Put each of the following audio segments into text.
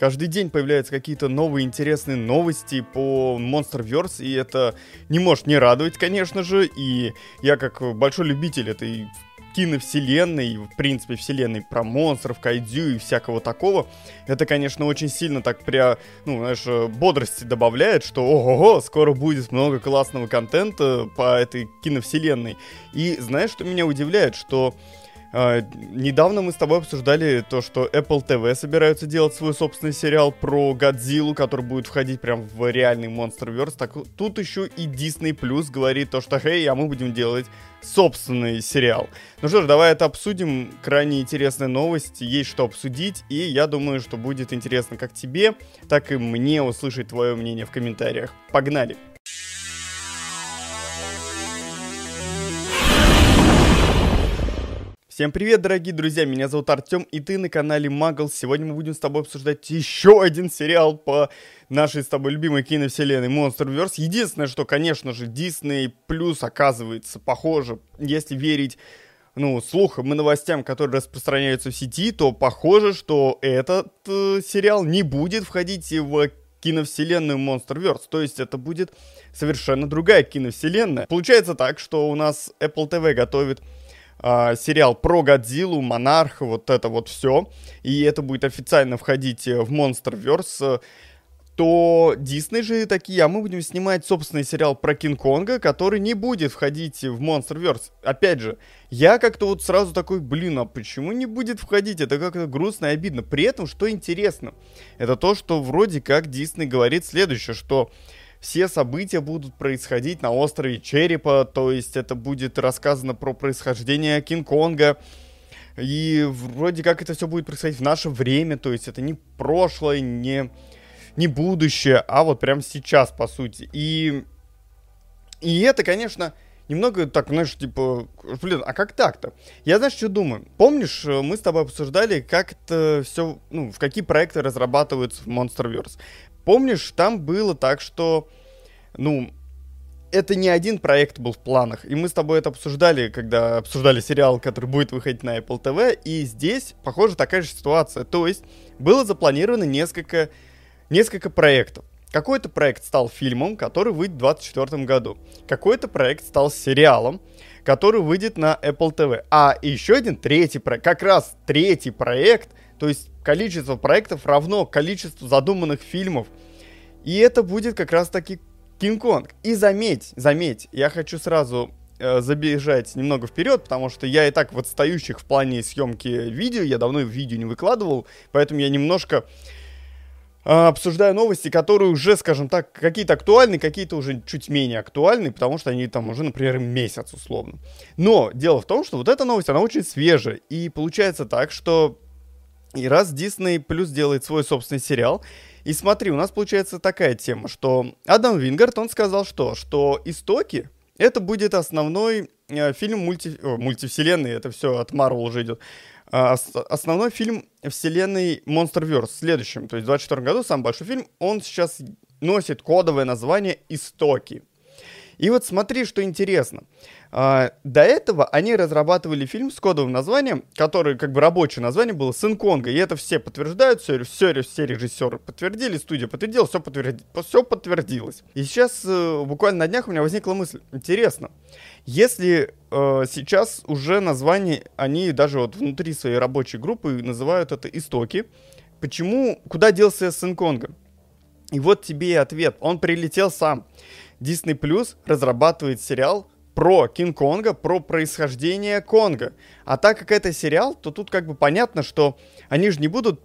Каждый день появляются какие-то новые интересные новости по Monsterverse, и это не может не радовать, конечно же. И я как большой любитель этой киновселенной, в принципе, вселенной про монстров, кайдзю и всякого такого, это, конечно, очень сильно так пря, ну, знаешь, бодрости добавляет, что ого-го, скоро будет много классного контента по этой киновселенной. И знаешь, что меня удивляет, что Uh, недавно мы с тобой обсуждали то, что Apple TV собираются делать свой собственный сериал про Годзиллу, который будет входить прям в реальный Monsterverse. Так тут еще и Disney Plus говорит то, что «Хей, а мы будем делать собственный сериал». Ну что ж, давай это обсудим. Крайне интересная новость, есть что обсудить, и я думаю, что будет интересно как тебе, так и мне услышать твое мнение в комментариях. Погнали! Всем привет, дорогие друзья, меня зовут Артем, и ты на канале Магл. Сегодня мы будем с тобой обсуждать еще один сериал по нашей с тобой любимой киновселенной Monsterverse. Единственное, что, конечно же, Disney Plus оказывается похоже, если верить ну, слухам и новостям, которые распространяются в сети, то похоже, что этот э, сериал не будет входить в киновселенную Monsterverse. То есть это будет совершенно другая киновселенная. Получается так, что у нас Apple TV готовит э, сериал про Годзиллу, Монарх, вот это вот все, и это будет официально входить э, в Monsterverse, то Дисней же такие, а мы будем снимать собственный сериал про Кинг-Конга, который не будет входить в Monsterverse. Опять же, я как-то вот сразу такой, блин, а почему не будет входить? Это как-то грустно и обидно. При этом, что интересно, это то, что вроде как Дисней говорит следующее, что все события будут происходить на острове Черепа, то есть это будет рассказано про происхождение Кинг-Конга, и вроде как это все будет происходить в наше время, то есть это не прошлое, не, не будущее, а вот прямо сейчас, по сути. И, и это, конечно, немного так, знаешь, типа, блин, а как так-то? Я, знаешь, что думаю? Помнишь, мы с тобой обсуждали, как это все, ну, в какие проекты разрабатываются в Monsterverse? Помнишь, там было так, что, ну, это не один проект был в планах, и мы с тобой это обсуждали, когда обсуждали сериал, который будет выходить на Apple TV, и здесь, похоже, такая же ситуация. То есть, было запланировано несколько, несколько проектов. Какой-то проект стал фильмом, который выйдет в 2024 году. Какой-то проект стал сериалом, который выйдет на Apple TV. А еще один третий проект, как раз третий проект, то есть количество проектов равно количеству задуманных фильмов. И это будет как раз таки Кинг-Конг. И заметь, заметь, я хочу сразу э, забежать немного вперед, потому что я и так в отстающих в плане съемки видео, я давно видео не выкладывал, поэтому я немножко э, обсуждаю новости, которые уже, скажем так, какие-то актуальны, какие-то уже чуть менее актуальны, потому что они там уже, например, месяц условно. Но дело в том, что вот эта новость, она очень свежая, и получается так, что и раз Disney плюс делает свой собственный сериал, и смотри, у нас получается такая тема, что Адам Вингард, он сказал что? Что «Истоки» — это будет основной э, фильм мульти... О, мультивселенной, это все от Marvel уже идет, э, основной фильм вселенной Monsterverse в следующем, то есть в 24 году, самый большой фильм, он сейчас носит кодовое название «Истоки». И вот смотри, что интересно. А, до этого они разрабатывали фильм с кодовым названием, который как бы рабочее название было «Сын Конга», и это все подтверждают, все, все, все режиссеры подтвердили, студия подтвердила, все, подтверди, все подтвердилось. И сейчас э, буквально на днях у меня возникла мысль, интересно, если э, сейчас уже название, они даже вот внутри своей рабочей группы называют это «Истоки», почему, куда делся Сын Конга? И вот тебе и ответ, он прилетел сам. Disney Plus разрабатывает сериал про Кинг-Конга, про происхождение Конга. А так как это сериал, то тут как бы понятно, что они же не будут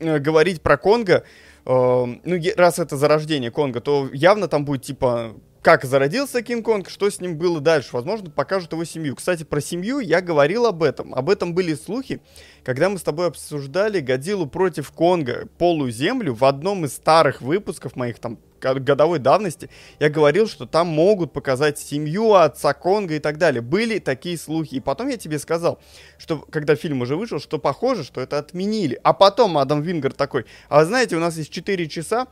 э, говорить про Конга, э, ну, раз это зарождение Конга, то явно там будет типа как зародился Кинг-Конг, что с ним было дальше. Возможно, покажут его семью. Кстати, про семью я говорил об этом. Об этом были слухи, когда мы с тобой обсуждали Годзиллу против Конга, Полую Землю, в одном из старых выпусков моих там годовой давности, я говорил, что там могут показать семью отца Конга и так далее. Были такие слухи. И потом я тебе сказал, что когда фильм уже вышел, что похоже, что это отменили. А потом Адам Вингер такой, а знаете, у нас есть 4 часа,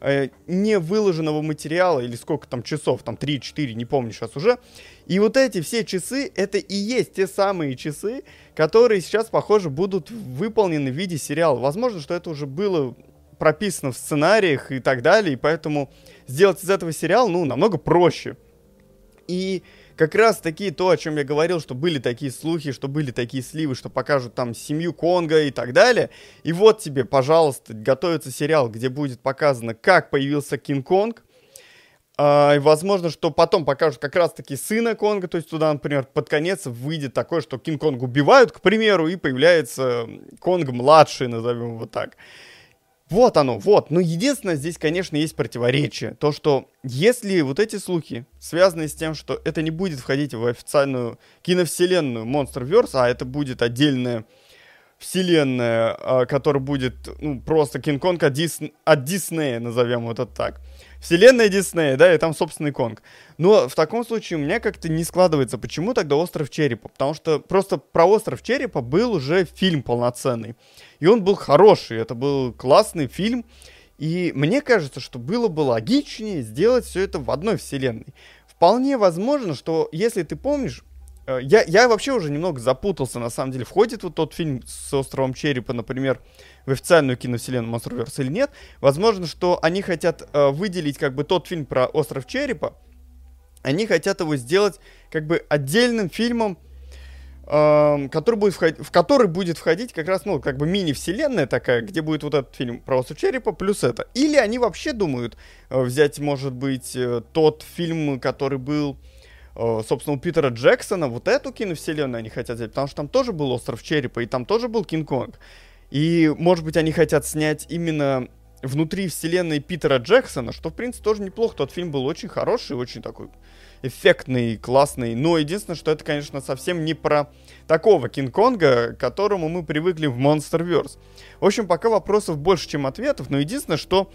э, не выложенного материала, или сколько там часов, там 3-4, не помню сейчас уже. И вот эти все часы, это и есть те самые часы, которые сейчас, похоже, будут выполнены в виде сериала. Возможно, что это уже было прописано в сценариях и так далее, и поэтому сделать из этого сериал, ну, намного проще. И как раз таки то, о чем я говорил, что были такие слухи, что были такие сливы, что покажут там семью Конга и так далее. И вот тебе, пожалуйста, готовится сериал, где будет показано, как появился Кинг-Конг. А, и возможно, что потом покажут как раз-таки сына Конга, то есть туда, например, под конец выйдет такое, что Кинг-Конг убивают, к примеру, и появляется Конг-младший, назовем его так. Вот оно, вот. Но единственное, здесь, конечно, есть противоречие. То, что если вот эти слухи связаны с тем, что это не будет входить в официальную киновселенную Monsterverse, а это будет отдельная вселенная, а, которая будет ну, просто Кинг-Конг от, Дис... от Диснея, назовем это так. Вселенная Диснея, да, и там собственный Конг. Но в таком случае у меня как-то не складывается, почему тогда Остров Черепа? Потому что просто про Остров Черепа был уже фильм полноценный. И он был хороший, это был классный фильм. И мне кажется, что было бы логичнее сделать все это в одной вселенной. Вполне возможно, что если ты помнишь, я, я вообще уже немного запутался, на самом деле, входит вот тот фильм с островом Черепа, например, в официальную киновселенную Monsterverse или нет. Возможно, что они хотят э, выделить как бы тот фильм про остров Черепа, они хотят его сделать как бы отдельным фильмом, э, который будет входить, в который будет входить как раз, ну, как бы мини-вселенная такая, где будет вот этот фильм про остров Черепа плюс это. Или они вообще думают э, взять, может быть, э, тот фильм, который был э, собственно, у Питера Джексона, вот эту киновселенную они хотят взять, потому что там тоже был Остров Черепа, и там тоже был Кинг-Конг. И, может быть, они хотят снять именно внутри вселенной Питера Джексона, что, в принципе, тоже неплохо. Тот фильм был очень хороший, очень такой эффектный, классный. Но единственное, что это, конечно, совсем не про такого Кинг-Конга, к которому мы привыкли в Monsterverse. В общем, пока вопросов больше, чем ответов, но единственное, что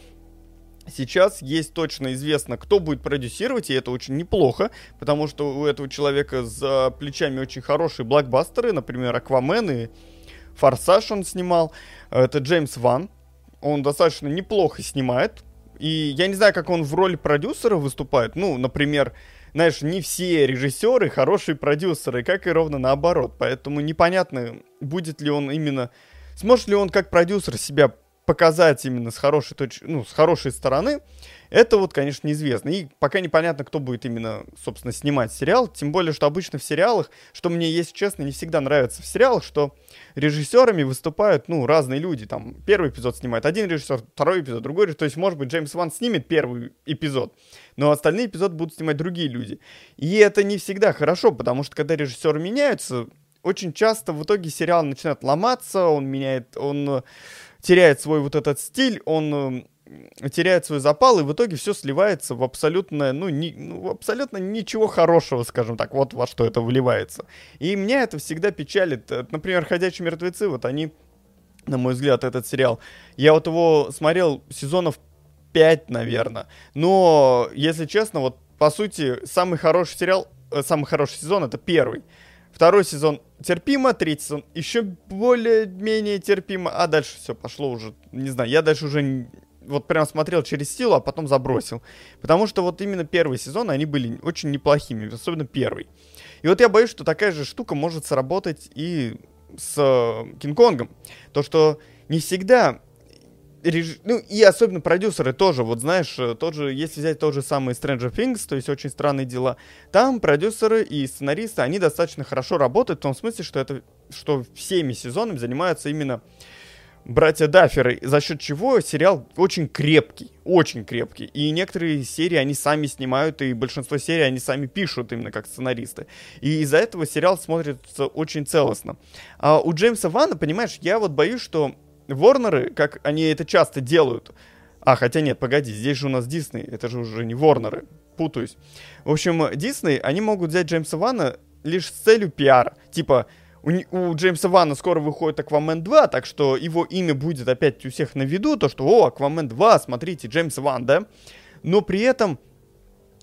Сейчас есть точно известно, кто будет продюсировать, и это очень неплохо, потому что у этого человека за плечами очень хорошие блокбастеры, например, Аквамен и Форсаж он снимал. Это Джеймс Ван. Он достаточно неплохо снимает. И я не знаю, как он в роли продюсера выступает. Ну, например, знаешь, не все режиссеры хорошие продюсеры, как и ровно наоборот. Поэтому непонятно, будет ли он именно... Сможет ли он как продюсер себя показать именно с хорошей, точ... ну, с хорошей стороны, это вот, конечно, неизвестно. И пока непонятно, кто будет именно, собственно, снимать сериал. Тем более, что обычно в сериалах, что мне, если честно, не всегда нравится в сериалах, что режиссерами выступают, ну, разные люди. Там первый эпизод снимает один режиссер, второй эпизод, другой режиссер. То есть, может быть, Джеймс Ван снимет первый эпизод, но остальные эпизоды будут снимать другие люди. И это не всегда хорошо, потому что когда режиссеры меняются, очень часто в итоге сериал начинает ломаться, он меняет, он теряет свой вот этот стиль, он э, теряет свой запал, и в итоге все сливается в абсолютно, ну, не, ну, абсолютно ничего хорошего, скажем так, вот во что это вливается. И меня это всегда печалит. Э, например, «Ходячие мертвецы», вот они, на мой взгляд, этот сериал, я вот его смотрел сезонов 5, наверное, но, если честно, вот, по сути, самый хороший сериал, э, самый хороший сезон — это первый. Второй сезон терпимо, третий сезон еще более-менее терпимо, а дальше все пошло уже, не знаю, я дальше уже вот прям смотрел через силу, а потом забросил. Потому что вот именно первый сезон, они были очень неплохими, особенно первый. И вот я боюсь, что такая же штука может сработать и с Кинг-Конгом. То, что не всегда реж... ну и особенно продюсеры тоже, вот знаешь, э, тот же, если взять тот же самый Stranger Things, то есть очень странные дела, там продюсеры и сценаристы, они достаточно хорошо работают в том смысле, что это, что всеми сезонами занимаются именно братья Дафферы, за счет чего сериал очень крепкий, очень крепкий. И некоторые серии они сами снимают, и большинство серий они сами пишут именно как сценаристы. И из-за этого сериал смотрится очень целостно. А у Джеймса Вана, понимаешь, я вот боюсь, что Ворнеры, как они это часто делают, а, хотя нет, погоди, здесь же у нас Дисней, это же уже не Ворнеры, путаюсь. В общем, Дисней, они могут взять Джеймса Вана лишь с целью пиара. Типа, у, у Джеймса Вана скоро выходит Аквамен 2, так что его имя будет опять у всех на виду, то что, о, Аквамен 2, смотрите, Джеймс Ван, да? Но при этом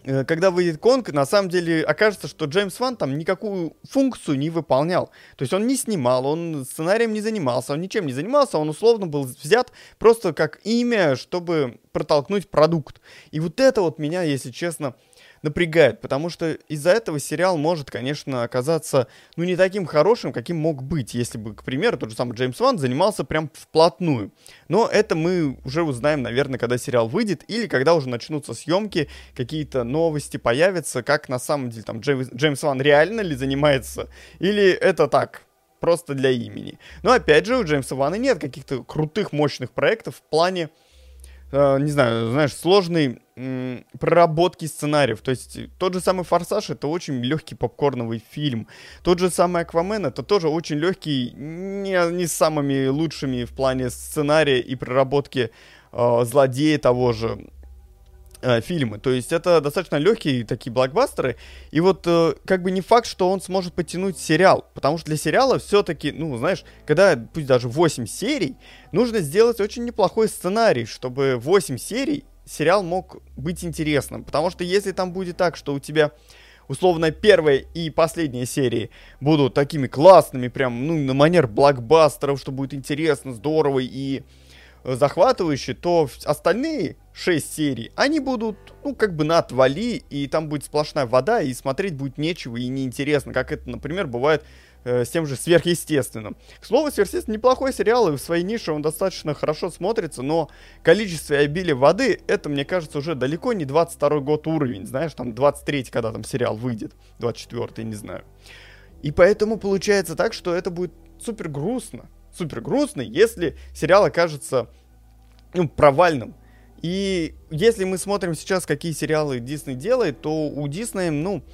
когда выйдет Конг, на самом деле окажется, что Джеймс Ван там никакую функцию не выполнял. То есть он не снимал, он сценарием не занимался, он ничем не занимался, он условно был взят просто как имя, чтобы протолкнуть продукт. И вот это вот меня, если честно, напрягает, потому что из-за этого сериал может, конечно, оказаться, ну, не таким хорошим, каким мог быть, если бы, к примеру, тот же самый Джеймс Ван занимался прям вплотную. Но это мы уже узнаем, наверное, когда сериал выйдет, или когда уже начнутся съемки, какие-то новости появятся, как на самом деле там Джеймс, Джеймс Ван реально ли занимается, или это так, просто для имени. Но опять же, у Джеймса Вана нет каких-то крутых, мощных проектов в плане не знаю, знаешь, сложной проработки сценариев. То есть тот же самый «Форсаж» — это очень легкий попкорновый фильм. Тот же самый «Аквамен» — это тоже очень легкий, не, не самыми лучшими в плане сценария и проработки э, злодея того же э, фильмы. То есть это достаточно легкие такие блокбастеры. И вот э, как бы не факт, что он сможет потянуть сериал. Потому что для сериала все-таки, ну, знаешь, когда пусть даже 8 серий, нужно сделать очень неплохой сценарий, чтобы 8 серий сериал мог быть интересным. Потому что если там будет так, что у тебя условно первая и последняя серии будут такими классными, прям, ну, на манер блокбастеров, что будет интересно, здорово и э, захватывающе, то остальные 6 серий, они будут, ну, как бы на отвали, и там будет сплошная вода, и смотреть будет нечего и неинтересно, как это, например, бывает э, с тем же сверхъестественным. К слову, сверхъестественный неплохой сериал, и в своей нише он достаточно хорошо смотрится, но количество и обилие воды, это, мне кажется, уже далеко не 22 год уровень, знаешь, там 23 когда там сериал выйдет, 24 не знаю. И поэтому получается так, что это будет супер грустно, супер грустно, если сериал окажется ну, провальным, и если мы смотрим сейчас, какие сериалы Дисней делает, то у Диснея, ну,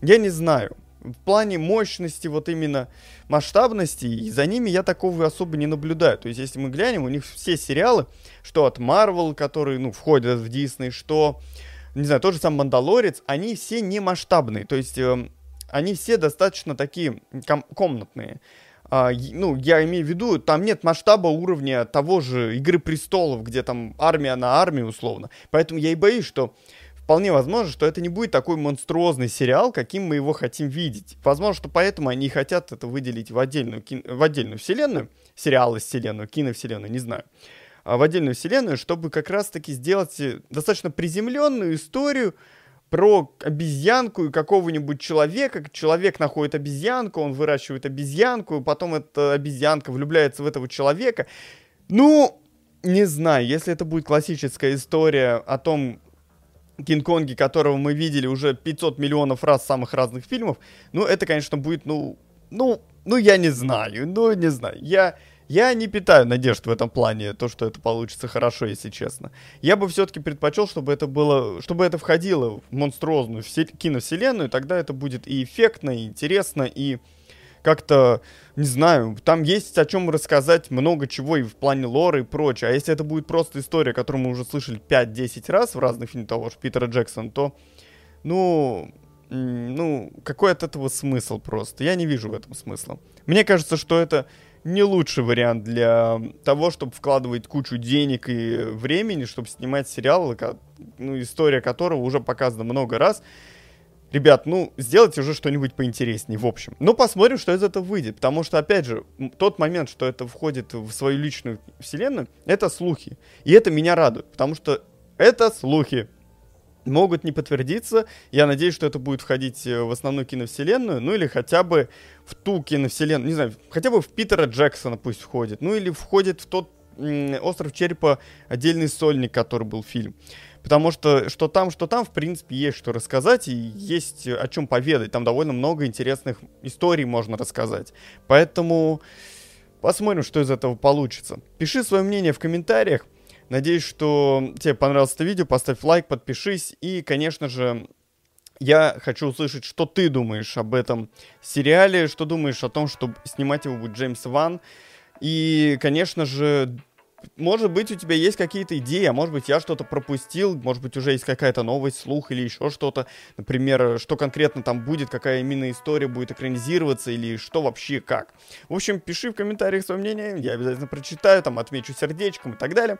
я не знаю. В плане мощности, вот именно масштабности, и за ними я такого особо не наблюдаю. То есть, если мы глянем, у них все сериалы, что от Marvel, которые, ну, входят в Дисней, что, не знаю, тот же сам Мандалорец, они все не масштабные. То есть, э, они все достаточно такие ком- комнатные ну, я имею в виду, там нет масштаба уровня того же Игры Престолов, где там армия на армию условно. Поэтому я и боюсь, что вполне возможно, что это не будет такой монструозный сериал, каким мы его хотим видеть. Возможно, что поэтому они хотят это выделить в отдельную, кин... в отдельную вселенную, сериалы вселенную, киновселенную, не знаю, а в отдельную вселенную, чтобы как раз-таки сделать достаточно приземленную историю, про обезьянку и какого-нибудь человека. Человек находит обезьянку, он выращивает обезьянку, потом эта обезьянка влюбляется в этого человека. Ну, не знаю, если это будет классическая история о том, Кинг-Конге, которого мы видели уже 500 миллионов раз самых разных фильмов, ну, это, конечно, будет, ну, ну, ну, я не знаю, ну, не знаю. Я, я не питаю надежд в этом плане, то, что это получится хорошо, если честно. Я бы все-таки предпочел, чтобы это было, чтобы это входило в монструозную киновселенную, тогда это будет и эффектно, и интересно, и как-то, не знаю, там есть о чем рассказать много чего и в плане лора и прочее. А если это будет просто история, которую мы уже слышали 5-10 раз в разных фильмах того же Питера Джексона, то, ну, ну, какой от этого смысл просто? Я не вижу в этом смысла. Мне кажется, что это не лучший вариант для того, чтобы вкладывать кучу денег и времени, чтобы снимать сериал, ну, история которого уже показана много раз. Ребят, ну, сделайте уже что-нибудь поинтереснее, в общем. Но посмотрим, что из этого выйдет. Потому что, опять же, тот момент, что это входит в свою личную вселенную, это слухи. И это меня радует, потому что это слухи могут не подтвердиться. Я надеюсь, что это будет входить э, в основную киновселенную, ну или хотя бы в ту киновселенную, не знаю, хотя бы в Питера Джексона пусть входит, ну или входит в тот «Остров черепа» отдельный сольник, который был фильм. Потому что что там, что там, в принципе, есть что рассказать и есть о чем поведать. Там довольно много интересных историй можно рассказать. Поэтому посмотрим, что из этого получится. Пиши свое мнение в комментариях. Надеюсь, что тебе понравилось это видео. Поставь лайк, подпишись. И, конечно же, я хочу услышать, что ты думаешь об этом сериале, что думаешь о том, что снимать его будет Джеймс Ван. И, конечно же, может быть, у тебя есть какие-то идеи, а может быть, я что-то пропустил, может быть, уже есть какая-то новость, слух или еще что-то. Например, что конкретно там будет, какая именно история будет экранизироваться или что вообще как. В общем, пиши в комментариях свое мнение, я обязательно прочитаю, там отмечу сердечком и так далее.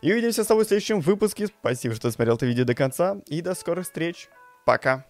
И увидимся с тобой в следующем выпуске. Спасибо, что смотрел это видео до конца, и до скорых встреч. Пока.